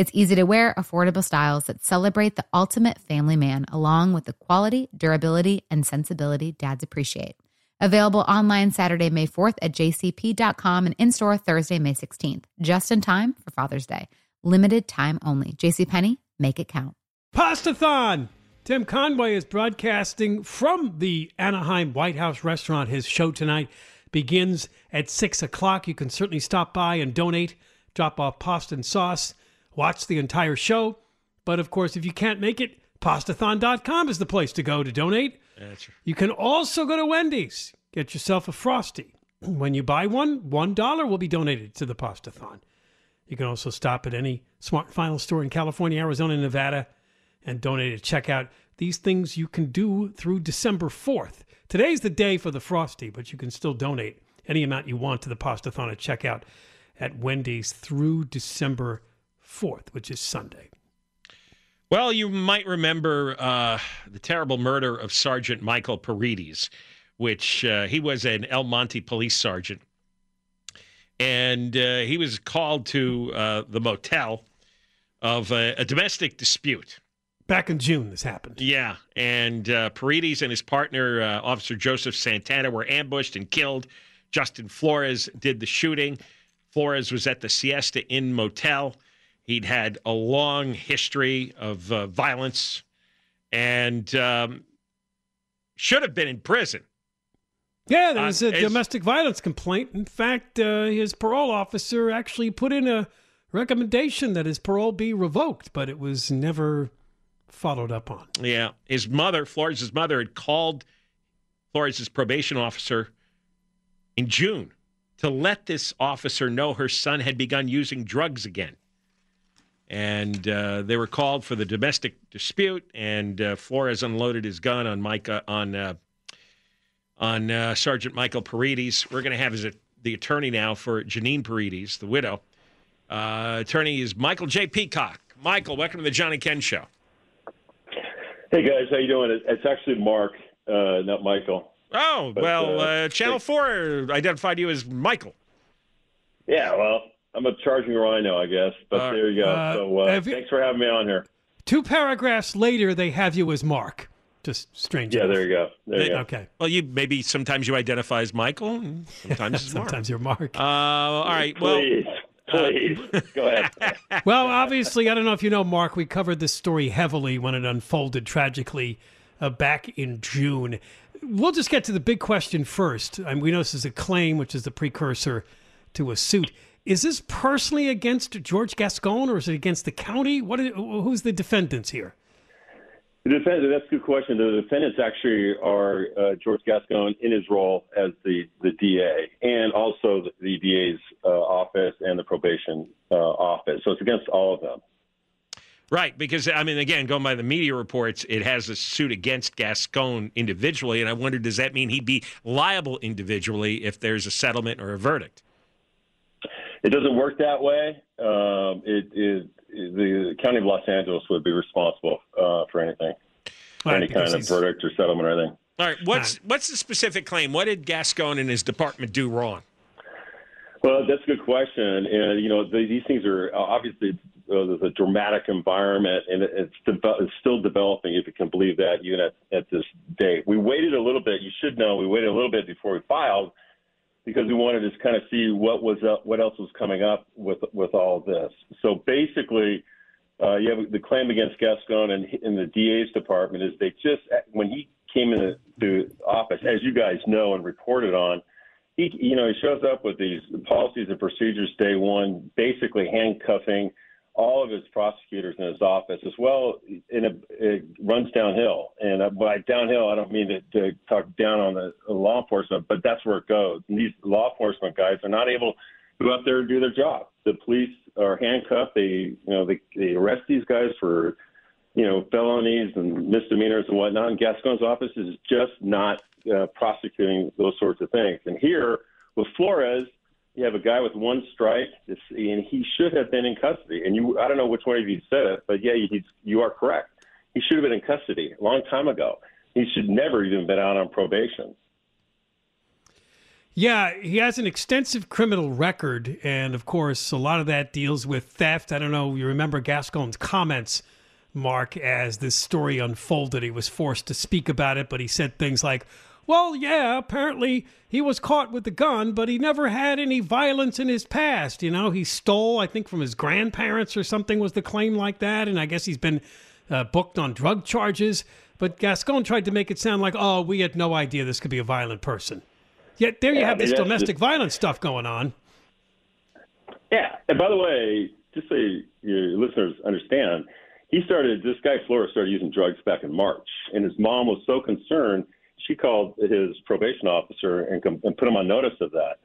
It's easy to wear, affordable styles that celebrate the ultimate family man, along with the quality, durability, and sensibility dads appreciate. Available online Saturday, May 4th at jcp.com and in store Thursday, May 16th, just in time for Father's Day. Limited time only. JCPenney, make it count. Pastathon! Tim Conway is broadcasting from the Anaheim White House restaurant. His show tonight begins at 6 o'clock. You can certainly stop by and donate, drop off pasta and sauce, watch the entire show. But of course, if you can't make it, pastathon.com is the place to go to donate. That's right. You can also go to Wendy's, get yourself a Frosty. When you buy one, $1 will be donated to the Pastathon. You can also stop at any Smart Final store in California, Arizona, Nevada and donate at checkout. These things you can do through December 4th. Today's the day for the Frosty, but you can still donate any amount you want to the Pastathon at checkout at Wendy's through December 4th, which is Sunday. Well, you might remember uh, the terrible murder of Sergeant Michael Paredes, which uh, he was an El Monte police sergeant. And uh, he was called to uh, the motel of a, a, domestic dispute. Back in June, this happened. Yeah. And uh, Paredes and his partner, uh, Officer Joseph Santana, were ambushed and killed. Justin Flores did the shooting. Flores was at the Siesta Inn Motel. He'd had a long history of uh, violence and um, should have been in prison. Yeah, there was a uh, domestic violence complaint. In fact, uh, his parole officer actually put in a recommendation that his parole be revoked, but it was never followed up on. Yeah, his mother, Flores' mother, had called Flores' probation officer in June to let this officer know her son had begun using drugs again and uh, they were called for the domestic dispute. And uh, Flores unloaded his gun on Micah on uh, on uh, Sergeant Michael Paredes. We're going to have his, the attorney now for Janine Paredes, the widow. Uh, attorney is Michael J. Peacock. Michael, welcome to the John and Ken Show. Hey guys, how you doing? It's actually Mark, uh, not Michael. Oh but, well, Channel Four identified you as Michael. Yeah, well, I'm a charging rhino, I guess. But uh, there you go. Uh, so uh, thanks for having me on here. Two paragraphs later, they have you as Mark. Just strange. Yeah, enough. there you go. There you go. Okay. Well, you maybe sometimes you identify as Michael, sometimes sometimes you're Mark. Uh, all right. Well, please, please go ahead. well, obviously, I don't know if you know, Mark. We covered this story heavily when it unfolded tragically uh, back in June. We'll just get to the big question first. I mean, we know this is a claim, which is the precursor to a suit. Is this personally against George Gascon or is it against the county? What? Is, who's the defendants here? The defendant, that's a good question. The defendants actually are uh, George Gascon in his role as the, the DA and also the, the DA's uh, office and the probation uh, office. So it's against all of them. Right, because I mean, again, going by the media reports, it has a suit against Gascon individually, and I wonder, does that mean he'd be liable individually if there's a settlement or a verdict? It doesn't work that way. Um, it is the county of Los Angeles would be responsible uh, for anything. Right, any kind of verdict or settlement or anything. All right, what's what's the specific claim? What did Gascon and his department do wrong? Well, that's a good question, and you know the, these things are obviously uh, there's a dramatic environment, and it's, deve- it's still developing. If you can believe that, even at, at this date, we waited a little bit. You should know we waited a little bit before we filed because we wanted to kind of see what was up, what else was coming up with with all this. So basically, uh, you have the claim against Gascon and in the DA's department is they just when he came into the office, as you guys know and reported on, he you know he shows up with these policies and procedures day one, basically handcuffing all of his prosecutors in his office as well. In a, it runs downhill, and uh, by downhill, I don't mean to, to talk down on the law enforcement, but that's where it goes. And these law enforcement guys are not able to go out there and do their job. The police are handcuffed. They, you know, they, they arrest these guys for, you know, felonies and misdemeanors and whatnot. And Gascon's office is just not uh, prosecuting those sorts of things. And here with Flores, you have a guy with one strike, and he should have been in custody. And you, I don't know which one of you said it, but yeah, he's, you are correct. He should have been in custody a long time ago. He should never even been out on probation. Yeah, he has an extensive criminal record, and of course, a lot of that deals with theft. I don't know. You remember Gascon's comments, Mark, as this story unfolded. He was forced to speak about it, but he said things like, "Well, yeah, apparently he was caught with the gun, but he never had any violence in his past. You know, he stole, I think, from his grandparents or something was the claim like that, and I guess he's been uh, booked on drug charges." But Gascon tried to make it sound like, "Oh, we had no idea this could be a violent person." Yet there you Yeah, have I mean, this domestic just- violence stuff going on. Yeah. And by the way, just so your listeners understand, he started, this guy Flores started using drugs back in March. And his mom was so concerned, she called his probation officer and, and put him on notice of that.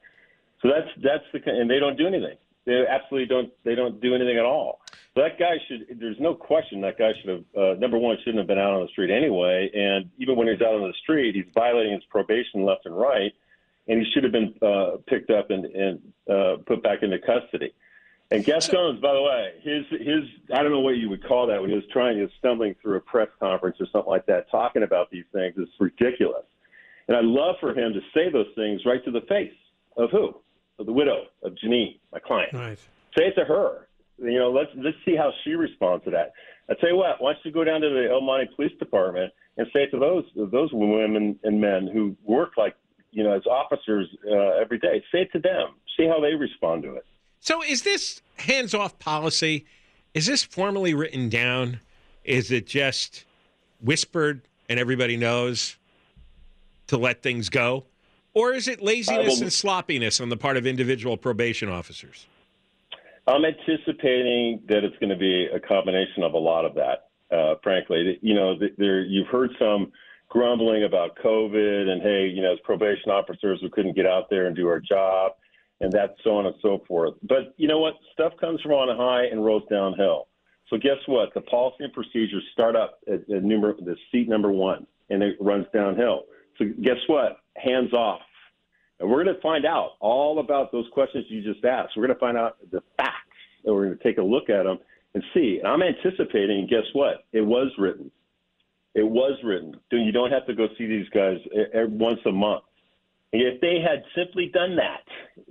So that's, that's the, and they don't do anything. They absolutely don't, they don't do anything at all. So that guy should, there's no question that guy should have, uh, number one, shouldn't have been out on the street anyway. And even when he's out on the street, he's violating his probation left and right and he should have been uh, picked up and, and uh, put back into custody. And Gascon's, by the way, his his I don't know what you would call that when he was trying, he was stumbling through a press conference or something like that, talking about these things. It's ridiculous. And I'd love for him to say those things right to the face of who? Of the widow of Janine, my client. Right. Say it to her. You know, let's let's see how she responds to that. I tell you what, why don't you go down to the El Monte Police Department and say it to those those women and men who work like you know as officers uh, every day. Say it to them. See how they respond to it. So is this hands-off policy? Is this formally written down? Is it just whispered and everybody knows to let things go? Or is it laziness and sloppiness on the part of individual probation officers? I'm anticipating that it's going to be a combination of a lot of that. Uh, frankly, you know, there you've heard some grumbling about COVID and hey, you know, as probation officers, we couldn't get out there and do our job, and that's so on and so forth. But you know what? Stuff comes from on high and rolls downhill. So guess what? The policy and procedures start up at, at number the seat number one, and it runs downhill. So guess what? Hands off. And we're going to find out all about those questions you just asked. We're going to find out the facts, and we're going to take a look at them and see. And I'm anticipating, guess what? It was written. It was written. You don't have to go see these guys once a month. If they had simply done that,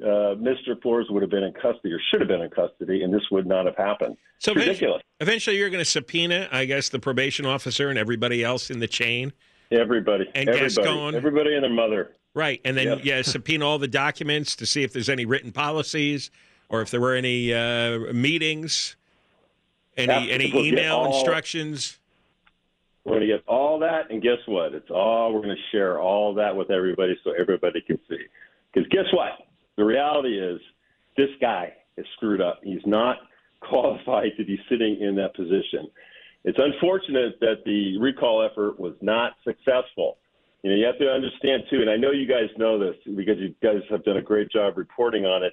uh, Mr. Flores would have been in custody or should have been in custody, and this would not have happened. So It's eventually, ridiculous. eventually you're going to subpoena, I guess, the probation officer and everybody else in the chain. Everybody, And everybody, Gascon. everybody and their mother. Right. And then, Yep. yeah, subpoena all the documents to see if there's any written policies or if there were any uh, meetings, any, Absolutely. any email all- instructions. We're going to get all that, and guess what? It's all we're going to share all that with everybody so everybody can see. Because guess what? The reality is, this guy is screwed up. He's not qualified to be sitting in that position. It's unfortunate that the recall effort was not successful. You know, you have to understand too, and I know you guys know this because you guys have done a great job reporting on it.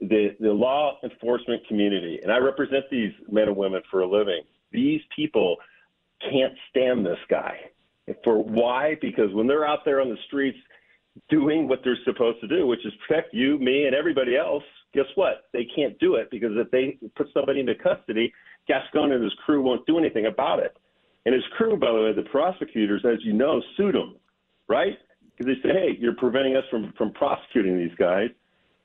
The the law enforcement community, and I represent these men and women for a living. These people can't stand this guy. For why? Because when they're out there on the streets doing what they're supposed to do, which is protect you, me, and everybody else, guess what? They can't do it because if they put somebody into custody, Gascon and his crew won't do anything about it. And his crew, by the way, the prosecutors, as you know, sued him, right? Because they say, hey, you're preventing us from, from prosecuting these guys.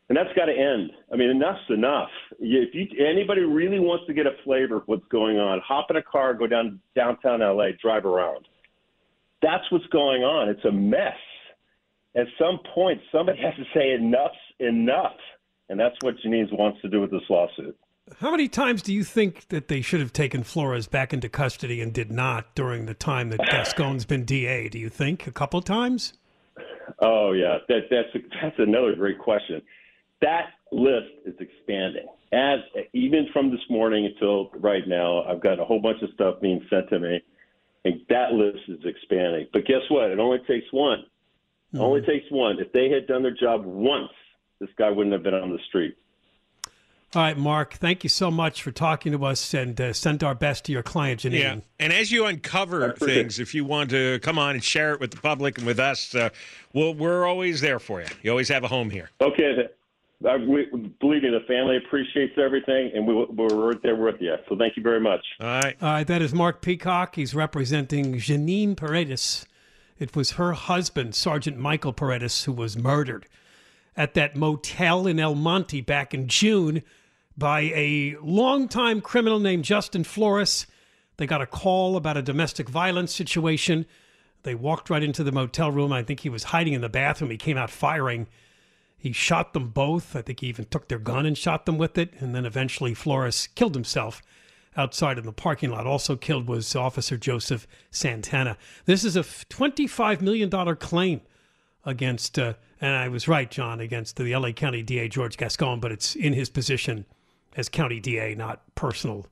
And that's got to end. I mean, enough's enough. If you, anybody really wants to get a flavor of what's going on, hop in a car, go down downtown LA, drive around. That's what's going on. It's a mess. At some point, somebody has to say enough's enough. And that's what Janine wants to do with this lawsuit. How many times do you think that they should have taken Flores back into custody and did not during the time that Gascon's been DA? Do you think a couple times? Oh yeah, that, that's that's another great question. That list is expanding. As even from this morning until right now, I've got a whole bunch of stuff being sent to me, and that list is expanding. But guess what? It only takes one. It only mm-hmm. takes one. If they had done their job once, this guy wouldn't have been on the street. All right, Mark, thank you so much for talking to us and uh, send our best to your client, Janine. Yeah. And as you uncover things, if you want to come on and share it with the public and with us, uh, we'll, we're always there for you. You always have a home here. Okay. I, we, believe me, the family appreciates everything, and we, we're right there with you. So thank you very much. All right. All right. That is Mark Peacock. He's representing Janine Paredes. It was her husband, Sergeant Michael Paredes, who was murdered at that motel in El Monte back in June by a longtime criminal named Justin Flores. They got a call about a domestic violence situation. They walked right into the motel room. I think he was hiding in the bathroom. He came out firing. He shot them both. I think he even took their gun and shot them with it. And then eventually Flores killed himself outside in the parking lot. Also killed was Officer Joseph Santana. This is a $25 million claim against uh, and I was right, John, against the LA County DA George Gascon, but it's in his position as county DA, not personal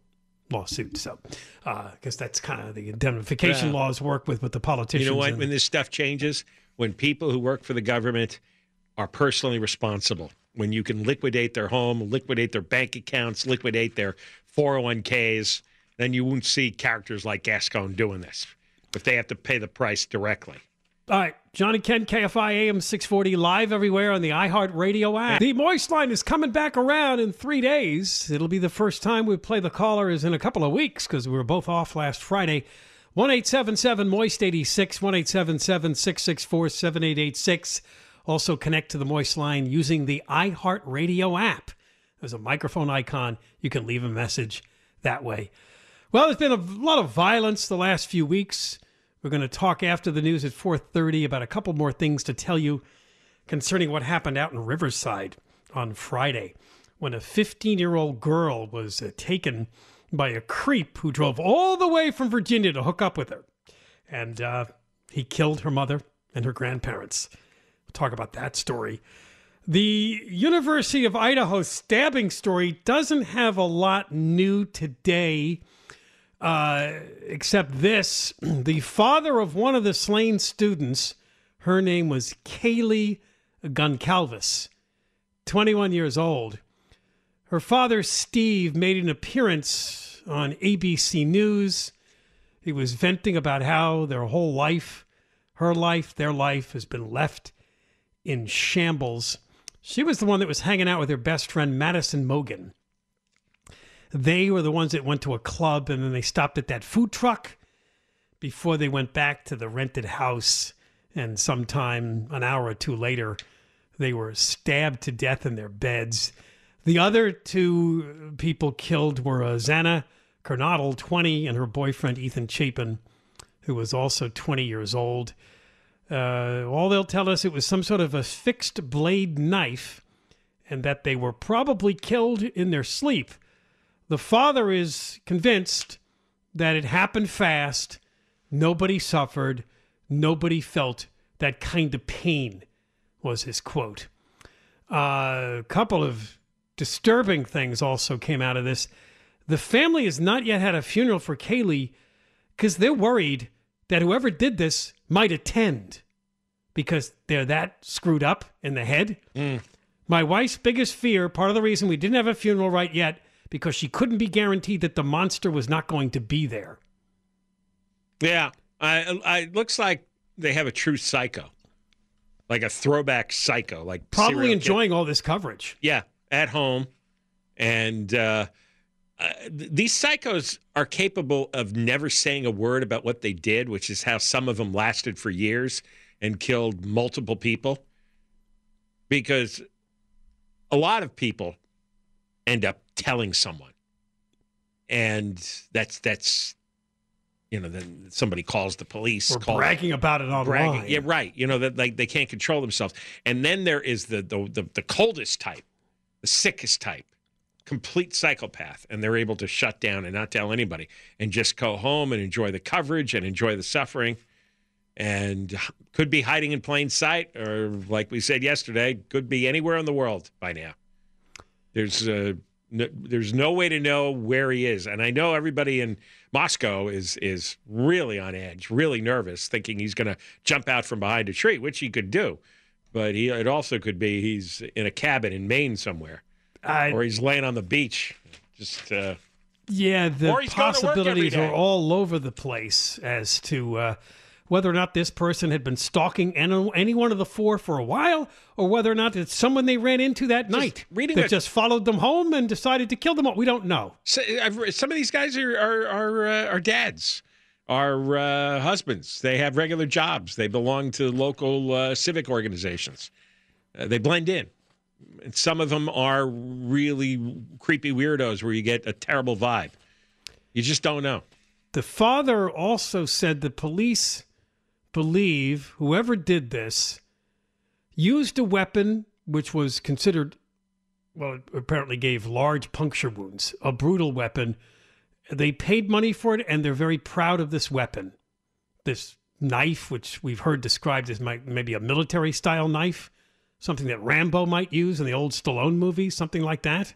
lawsuit. So, uh, I guess that's kind of the indemnification yeah. laws work with with the politicians. You know what? And, when this stuff changes, when people who work for the government are personally responsible, when you can liquidate their home, liquidate their bank accounts, liquidate their 401ks, then you won't see characters like Gascon doing this if they have to pay the price directly. All right. John and Ken, KFI AM 640, live everywhere on the iHeartRadio app. The Moist Line is coming back around in three days. It'll be the first time we play the callers in a couple of weeks because we were both off last Friday. 1 877 Moist 86, 1 877 664 7886. Also connect to the Moist Line using the iHeartRadio app. There's a microphone icon. You can leave a message that way. Well, there's been a lot of violence the last few weeks. We're going to talk after the news at 4:30 about a couple more things to tell you concerning what happened out in Riverside on Friday when a 15-year-old girl was uh, taken by a creep who drove all the way from Virginia to hook up with her. And uh, he killed her mother and her grandparents. Talk about that story. The University of Idaho stabbing story doesn't have a lot new today. Uh, except this the father of one of the slain students, her name was Kaylee Goncalves, 21 years old. Her father, Steve, made an appearance on ABC News. He was venting about how their whole life, her life, their life, has been left in shambles. She was the one that was hanging out with her best friend, Madison Mogen. They were the ones that went to a club and then they stopped at that food truck before they went back to the rented house. And sometime an hour or two later, they were stabbed to death in their beds. The other two people killed were uh, Xana Kernodle, 20, and her boyfriend Ethan Chapin, who was also 20 years old. Uh, all they'll tell us it was some sort of a fixed blade knife, and that they were probably killed in their sleep. The father is convinced that it happened fast, nobody suffered, nobody felt that kind of pain, was his quote. Uh, a couple of disturbing things also came out of this. The family has not yet had a funeral for Kaylee because they're worried that whoever did this might attend because they're that screwed up in the head. Mm. My wife's biggest fear, part of the reason we didn't have a funeral right yet, because she couldn't be guaranteed that the monster was not going to be there. Yeah, I, I looks like they have a true psycho, like a throwback psycho, like probably enjoying all this coverage. Yeah, at home, and uh, uh, these psychos are capable of never saying a word about what they did, which is how some of them lasted for years and killed multiple people. Because a lot of people end up telling someone, and that's that's you know then somebody calls the police Or calls, bragging about it online. bragging. Yeah, right. You know that like they can't control themselves. And then there is the the the, the coldest type, the sickest type, complete psychopath, and they're able to shut down and not tell anybody and just go home and enjoy the coverage and enjoy the suffering. And could be hiding in plain sight, or like we said yesterday, could be anywhere in the world by now. There's no, there's no way to know where he is, and I know everybody in Moscow is is really on edge, really nervous, thinking he's going to jump out from behind a tree, which he could do, but he it also could be he's in a cabin in Maine somewhere, I- or he's laying on the beach, just uh, Yeah, the Or he's going to work every possibilities are all over the place as to uh, whether or not this person had been stalking any, any one of the four for a while, or whether or not it's someone they ran into that night reading that a- just followed them home and decided to kill them all. We don't know. So, some of these guys are are are, uh, are dads, are uh, husbands. They have regular jobs. They belong to local uh, civic organizations. Uh, they blend in. Some of them are really creepy weirdos where you get a terrible vibe. You just don't know. The father also said the police believe whoever did this used a weapon which was considered, well, apparently gave large puncture wounds, a brutal weapon. They paid money for it and they're very proud of this weapon. This knife, which we've heard described as maybe a military style knife, something that Rambo might use in the old Stallone movies, something like that.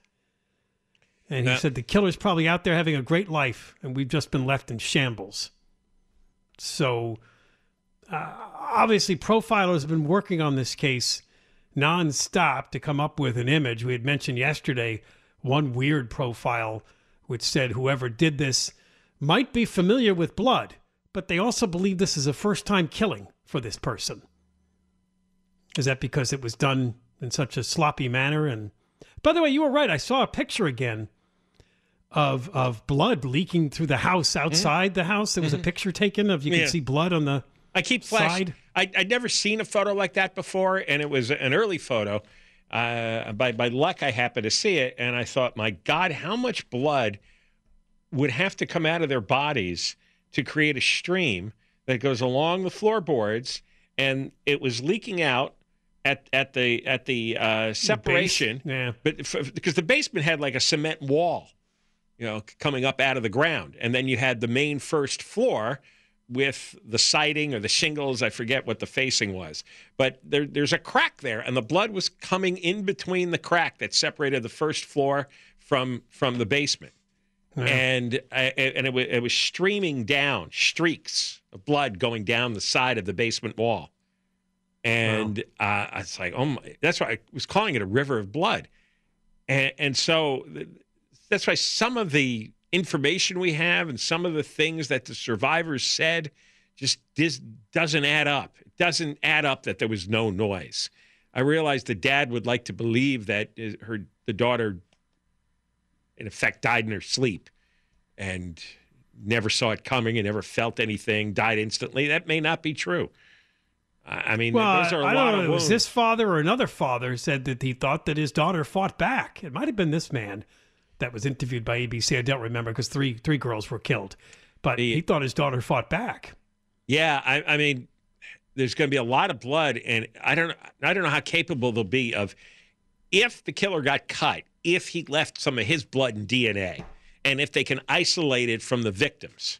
And he Now- said the killer's probably out there having a great life, and we've just been left in shambles. So, uh, obviously, profilers have been working on this case nonstop to come up with an image. We had mentioned yesterday one weird profile which said whoever did this might be familiar with blood, but they also believe this is a first time killing for this person. Is that because it was done in such a sloppy manner? And by the way, you were right. I saw a picture again of of blood leaking through the house outside the house. There was a picture taken of you Yeah. can see blood on the I keep flashing. Side. I, I'd never seen a photo like that before, and it was an early photo. Uh, by by luck, I happened to see it, and I thought, my God, how much blood would have to come out of their bodies to create a stream that goes along the floorboards, and it was leaking out at at the at the uh, separation. Yeah. But f- because the basement had like a cement wall, you know, coming up out of the ground, and then you had the main first floor with the siding or the shingles. I forget what the facing was, but there, there's a crack there, and the blood was coming in between the crack that separated the first floor from from the basement, and I, and it was, it was streaming down, streaks of blood going down the side of the basement wall. And uh, I was like, oh my, that's why I was calling it a river of blood. And, and so that's why some of the information we have and some of the things that the survivors said just dis- doesn't add up. It doesn't add up that there was no noise. I realized the dad would like to believe that uh, her the daughter, in effect, died in her sleep, and never saw it coming and never felt anything. Died instantly. That may not be true. I I mean, Well, those are a I lot don't know. of It was this father or another father said that he thought that his daughter fought back. It might have been this man that was interviewed by ABC. I don't remember because three three girls were killed, but The- he thought his daughter fought back. Yeah, I, I mean, there's going to be a lot of blood, and I don't, I don't know how capable they'll be of if the killer got cut, if he left some of his blood and DNA, and if they can isolate it from the victims,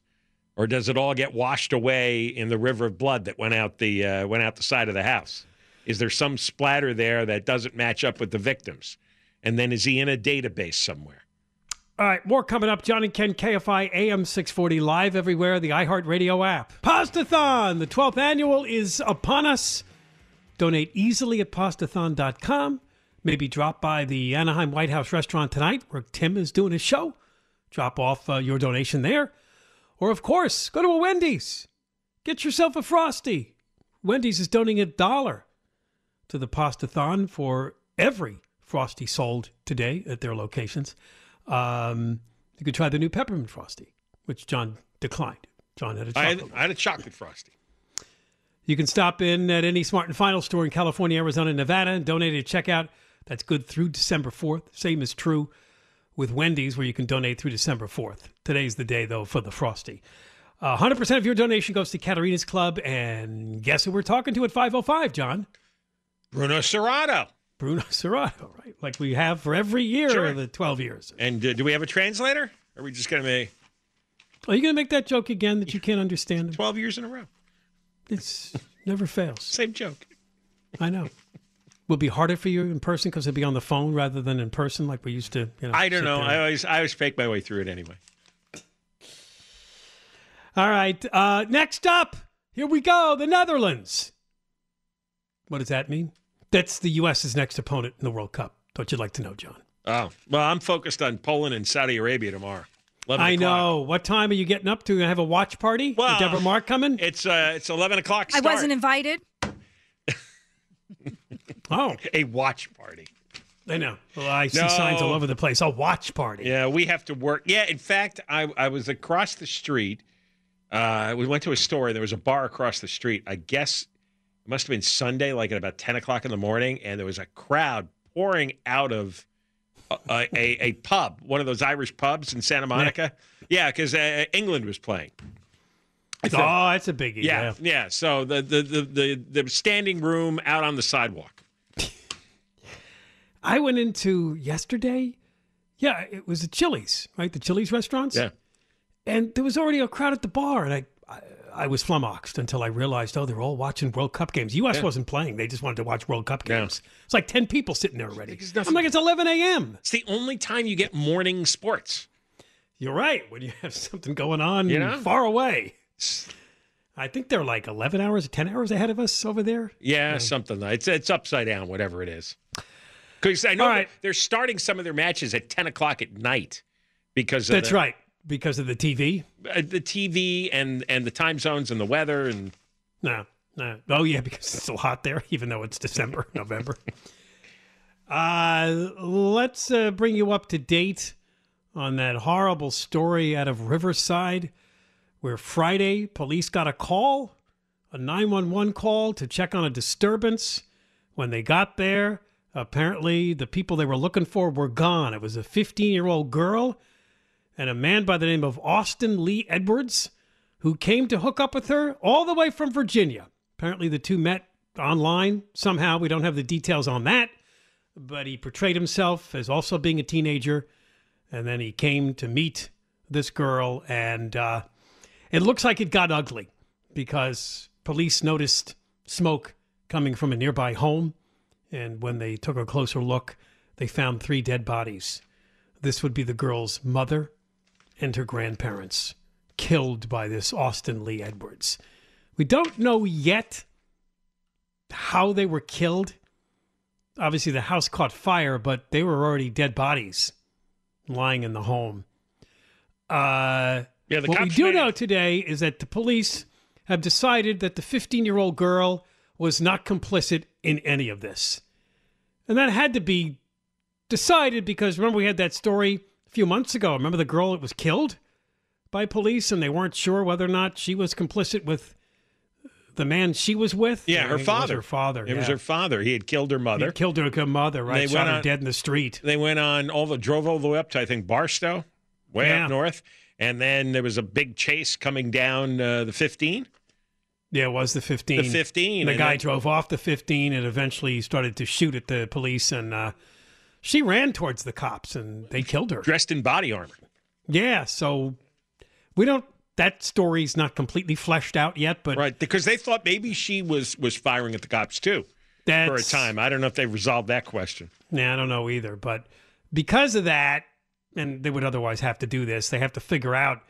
or does it all get washed away in the river of blood that went out the uh, went out the side of the house? Is there some splatter there that doesn't match up with the victims? And then is he in a database somewhere? All right, more coming up. John and Ken, KFI AM 640, live everywhere, the iHeartRadio app. Pastathon, the 12th annual is upon us. Donate easily at pastathon.com. Maybe drop by the Anaheim White House restaurant tonight where Tim is doing his show. Drop off uh, your donation there. Or, of course, go to a Wendy's. Get yourself a Frosty. Wendy's is donating a dollar to the Pastathon for every Frosty sold today at their locations. Um, You could try the new peppermint frosty, which John declined. John had a I chocolate. had, I had a chocolate frosty. You can stop in at any Smart and Final store in California, Arizona, Nevada and donate at checkout. That's good through December 4th. Same is true with Wendy's, where you can donate through December 4th. Today's the day, though, for the Frosty. Uh, 100% of your donation goes to Caterina's Club. And guess who we're talking to at 505, John? Bruno Serrato. Bruno Serrato, right? Like we have for every year Sure. of the 12 years. And uh, do we have a translator? Or are we just going to make Are you going to make that joke again that you can't understand? 12 years in a row? It's never fails. Same joke. I know. Will be harder for you in person because it'll be on the phone rather than in person like we used to? You know, I don't know. there? I always I always fake my way through it anyway. All right. Uh, next up, here we go. The Netherlands. What does that mean? That's the U.S.'s next opponent in the World Cup. Don't you like to know, John? Oh well, I'm focused on Poland and Saudi Arabia tomorrow. I know. What time are you getting up to? I have a watch party? Well, Is Deborah Mark coming? It's uh it's 11 o'clock. I wasn't invited. oh, a watch party. I know. Well, I see No. signs all over the place. A watch party. Yeah, we have to work. Yeah, in fact, I I was across the street. Uh, we went to a store. There was a bar across the street. I guess it must have been Sunday, like at about 10 o'clock in the morning, and there was a crowd pouring out of a, a, a pub, one of those Irish pubs in Santa Monica. Yeah, because uh, England was playing. Oh, that's a biggie. Yeah, yeah. So the, the the the the standing room out on the sidewalk. I went into yesterday. Yeah, it was the Chili's, right? The Chili's restaurants. Yeah. And there was already a crowd at the bar, and I, I, I was flummoxed until I realized, oh, they're all watching World Cup games. The U.S. Yeah. wasn't playing; they just wanted to watch World Cup Yeah. games. It's like ten people sitting there already. I'm like, it's 11 a.m. It's the only time you get morning sports. You're right. When you have something going on You know? far away, I think they're like 11 hours, 10 hours ahead of us over there. Yeah, something like it's it's upside down, whatever it is. Because I know right. they're starting some of their matches at ten o'clock at night because of That's the, right, because of the TV. uh, the TV and and the time zones and the weather and No, no. Oh yeah, because it's still hot there, even though it's December, November. Uh, let's uh, bring you up to date on that horrible story out of Riverside, where Friday police got a call, a 911 call to check on a disturbance. When they got there, apparently the people they were looking for were gone. It was a 15 year old girl and a man by the name of Austin Lee Edwards who came to hook up with her all the way from Virginia. Apparently, the two met online somehow. We don't have the details on that, but he portrayed himself as also being a teenager. And then he came to meet this girl, and uh, it looks like it got ugly because police noticed smoke coming from a nearby home. And when they took a closer look, they found three dead bodies. This would be the girl's mother and her grandparents killed by this Austin Lee Edwards. We don't know yet how they were killed. Obviously, the house caught fire, but they were already dead bodies lying in the home. Uh, yeah. What we do know today is that the police have decided that the 15 year old girl was not complicit in any of this. And that had to be decided because remember, we had that story a few months ago. Remember the girl that was killed by police and they weren't sure whether or not she was complicit with the man she was with? Yeah, her think it was father. her father. It was her father. He had killed her He mother. killed her good mother, right? They Shot went her dead in the street. They went on all the drove all the way up to I think Barstow, way Yeah. up north, and then there was a big chase coming down uh, the 15. Yeah, it was the 15. The 15, The guy then- drove off the 15 and eventually started to shoot at the police, and uh, she ran towards the cops and they killed her. dressed in body armor. Yeah, so we don't. That story's not completely fleshed out yet, but Right, because they thought maybe she was was firing at the cops too that's, for a time. I don't know if they resolved that question. Yeah, I don't know either. But because of that, and they would otherwise have to do this, they have to figure out.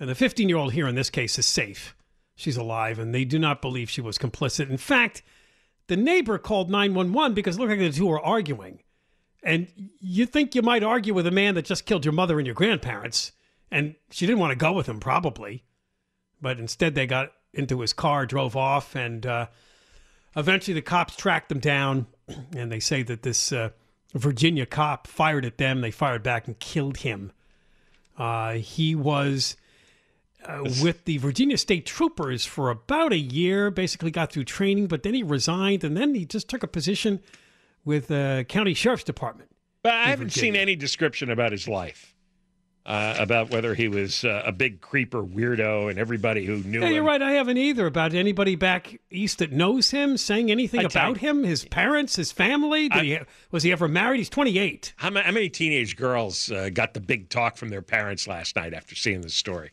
And the 15 year old here in this case is safe. She's alive, and they do not believe she was complicit. In fact, the neighbor called 911 because it looked like the two were arguing. And you think you might argue with a man that just killed your mother and your grandparents, and she didn't want to go with him, probably. But instead, they got into his car, drove off, and uh, eventually the cops tracked them down. And they say that this uh, Virginia cop fired at them. They fired back and killed him. Uh, he was uh, with the Virginia State Troopers for about a year, basically got through training, but then he resigned and then he just took a position with the county sheriff's department. But I haven't Virginia. seen any description about his life. Uh, about whether he was uh, a big creeper weirdo and everybody who knew Yeah, him. you're right. I haven't either about anybody back east that knows him saying anything I about you- him, his parents, his family. Did I- he, was he ever married? He's 28. How, ma- how many teenage girls uh, got the big talk from their parents last night after seeing this story?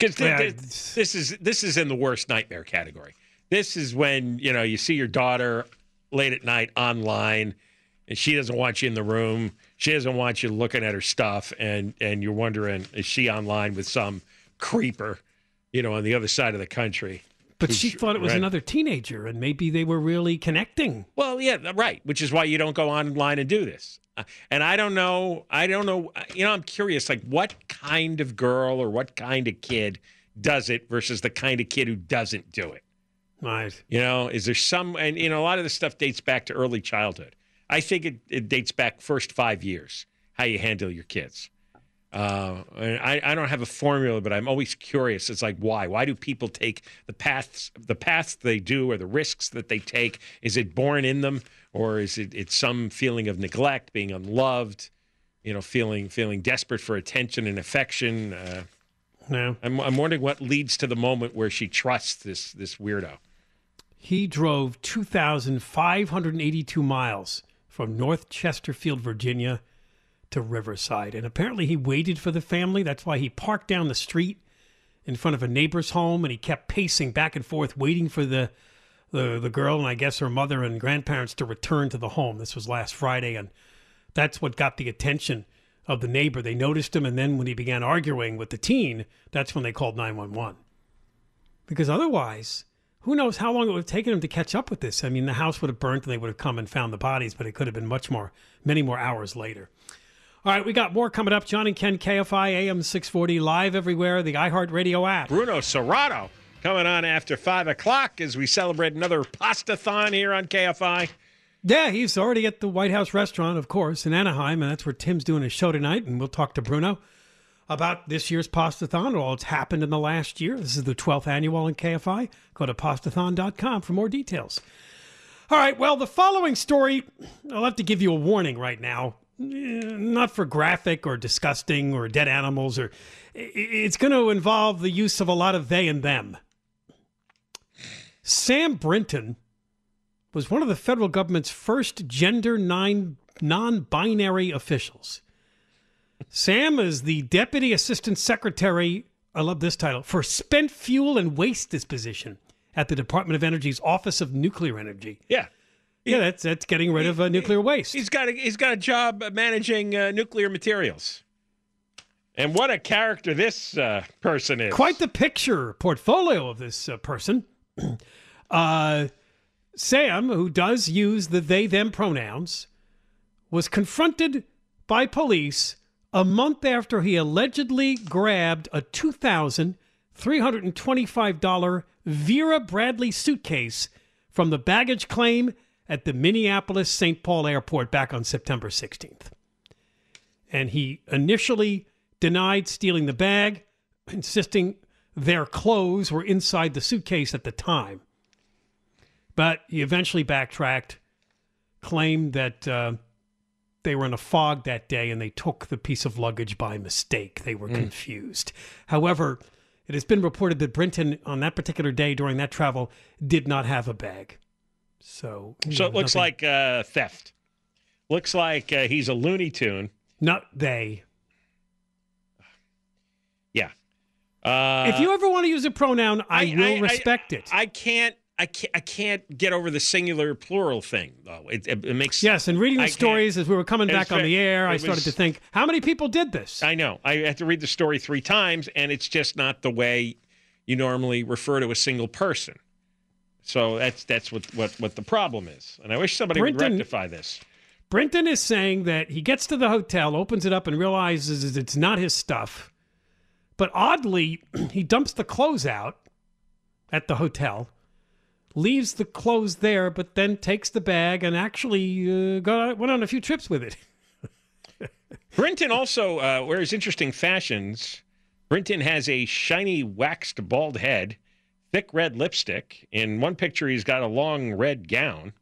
Because Yeah, this is this is in the worst nightmare category. This is when you know you see your daughter late at night online, and she doesn't want you in the room. She doesn't want you looking at her stuff, and and you're wondering is she online with some creeper, you know, on the other side of the country. But she thought it was right. another teenager, and maybe they were really connecting. Well, yeah, right. Which is why you don't go online and do this. Uh, And I don't know. I don't know. uh, You know, I'm curious. Like, what kind of girl or what kind of kid does it versus the kind of kid who doesn't do it? Right. You know, is there some? And you know, a lot of this stuff dates back to early childhood. I think it, it dates back first five years. How you handle your kids. Uh, and I, I don't have a formula, but I'm always curious. It's like why? Why do people take the paths the paths they do or the risks that they take? Is it born in them, or is it it's some feeling of neglect, being unloved, you know, feeling feeling desperate for attention and affection? Uh, No. I'm I'm wondering what leads to the moment where she trusts this this weirdo. He drove 2,582 miles from North Chesterfield, Virginia to Riverside. And apparently he waited for the family. That's why he parked down the street in front of a neighbor's home and he kept pacing back and forth, waiting for the, the, the girl and I guess her mother and grandparents to return to the home. This was last Friday. And that's what got the attention of the neighbor. They noticed him. And then when he began arguing with the teen, that's when they called 911 because otherwise, who knows how long it would have taken him to catch up with this? I mean, the house would have burnt and they would have come and found the bodies, but it could have been much more, many more hours later. All right, we got more coming up. John and Ken, KFI AM 640, live everywhere, the iHeartRadio app. Bruno Serrato coming on after five o'clock as we celebrate another pasta-thon here on KFI. Yeah, he's already at the White House restaurant, of course, in Anaheim, and that's where Tim's doing his show tonight. And we'll talk to Bruno about this year's Pastathon, all that's happened in the last year. This is the 12th annual in KFI. Go to pastathon.com for more details. All right, well, the following story, I'll have to give you a warning right now. Eh, Not for graphic or disgusting or dead animals, or it's going to involve the use of a lot of they and them. Sam Brinton was one of the federal government's first gender nine non-binary officials. Sam is the deputy assistant secretary. I love this title for spent fuel and waste disposition at the Department of Energy's Office of Nuclear Energy. Yeah. Yeah, that's that's getting rid of uh, nuclear waste. He's got a, he's got a job managing uh, nuclear materials. And what a character this uh, person is. Quite the picture portfolio of this uh, person. uh, Sam, who does use the they them pronouns, was confronted by police a month after he allegedly grabbed a $2,325 Vera Bradley suitcase from the baggage claim at the Minneapolis St. Paul airport back on September 16th. And he initially denied stealing the bag, insisting their clothes were inside the suitcase at the time. But he eventually backtracked, claimed that uh, they were in a fog that day and they took the piece of luggage by mistake. They were confused. However, it has been reported that Brinton, on that particular day during that travel, did not have a bag. So, so know, it looks nothing- like uh, theft. Looks like uh, he's a Looney Tune. not they. Yeah. Uh, if you ever want to use a pronoun, I, will respect it. I can't. I can't. I can't get over the singular plural thing though. It, it, it makes. Yes, and reading the I stories as we were coming back on the air, I it started was- to think, how many people did this? I know. I had to read the story three times, and it's just not the way you normally refer to a single person. So that's that's what what what the problem is. And I wish somebody would rectify this. Brinton is saying that he gets to the hotel, opens it up, and realizes it's not his stuff. But oddly, he dumps the clothes out at the hotel, leaves the clothes there, but then takes the bag and actually uh, got, went on a few trips with it. Brinton also uh, wears interesting fashions. Brinton has a shiny waxed bald head, thick red lipstick. In one picture, he's got a long red gown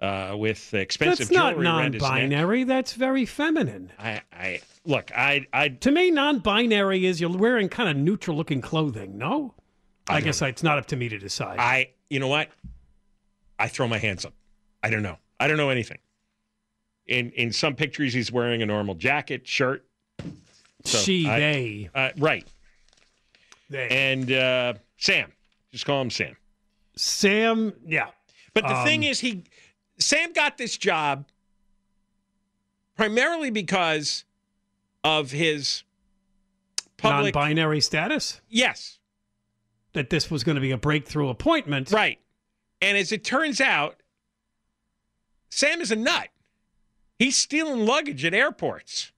uh, with expensive That's not jewelry around his non-binary. That's very feminine. I, I look. I, I, To me, non-binary is you're wearing kind of neutral-looking clothing. No, I, guess it's not up to me to decide. I. You know what? I throw my hands up. I don't know. I don't know anything. In in some pictures, he's wearing a normal jacket, shirt. so she, I- they, Uh, right. they. And uh, Sam, just call him Sam. Sam, yeah. But the thing Um, is, he Sam got this job primarily because of his public. non-binary status. yes, That this was going to be a breakthrough appointment. right. And as it turns out, Sam is a nut. He's stealing luggage at airports.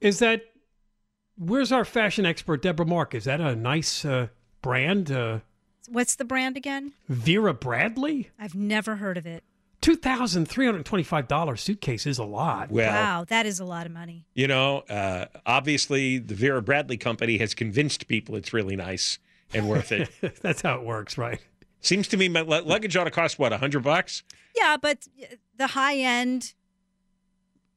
Is that? Where's our fashion expert, Deborah Mark? Is that a nice uh, brand? Uh, What's the brand again? Vera Bradley. I've never heard of it. Two thousand three hundred twenty-five dollars suitcase is a lot. Well, wow, that is a lot of money. you know, uh, obviously the Vera Bradley company has convinced people it's really nice and worth it. That's how it works, right? Seems to me my luggage ought to cost what a hundred bucks. Yeah, but uh, the high end,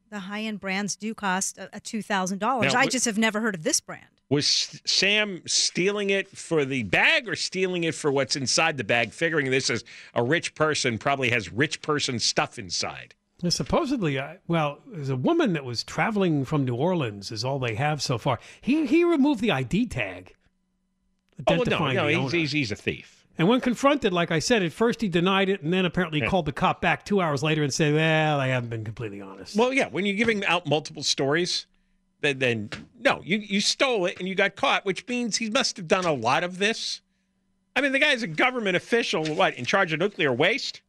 the high end brands do cost a, a two thousand dollars. I just have never heard of this brand. Was Sam stealing it for the bag or stealing it for what's inside the bag, figuring this is a rich person probably has rich person stuff inside? Supposedly, uh, well, there's a woman that was traveling from New Orleans. Is all they have so far. He he removed the ID tag, Oh, well, no, no, he's, he's, he's a thief. And when confronted, like I said, at first he denied it, and then apparently Yeah. called the cop back two hours later and said, "Well, I haven't been completely honest." Well, yeah, when you're giving out multiple stories, then, then no, you, you stole it and you got caught, which means he must have done a lot of this. I mean, the guy's a government official, what, in charge of nuclear waste?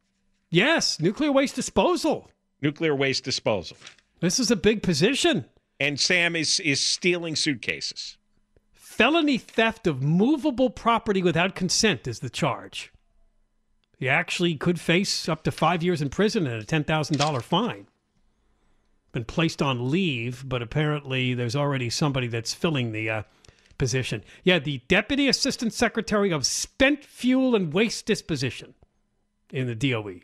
yes, nuclear waste disposal. Nuclear waste disposal. This is a big position. And Sam is, is stealing suitcases. Felony theft of movable property without consent is the charge. He actually could face up to five years in prison and a $10,000 fine. Been placed on leave, but apparently there's already somebody that's filling the uh, position. Yeah, the Deputy Assistant Secretary of Spent Fuel and Waste Disposition in the DOE.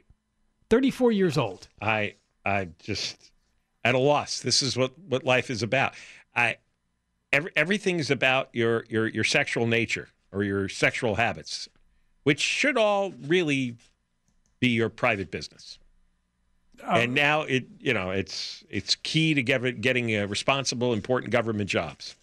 34 years old. I I just at a loss. This is what what life is about. I every, everything's about your your your sexual nature or your sexual habits, which should all really be your private business. and now it you know it's it's key to get, getting responsible, important government jobs.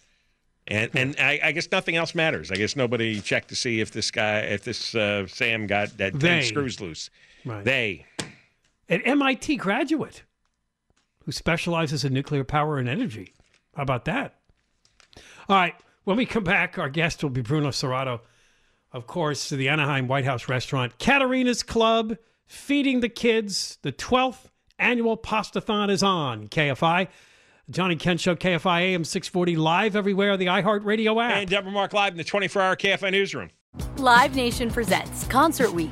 And and I, I guess nothing else matters. I guess nobody checked to see if this guy, if this uh, Sam got that They. ten screws loose. Right. They an MIT graduate who specializes in nuclear power and energy. How about that? All right. When we come back, our guest will be Bruno Serrato, of course, the Anaheim White House restaurant, Caterina's Club, feeding the kids. The 12th annual Pastathon is on KFI. John and Ken Show, KFI AM 640, live everywhere, on the iHeartRadio app. and Deborah Mark live in the 24-hour KFI newsroom. Live Nation presents Concert Week.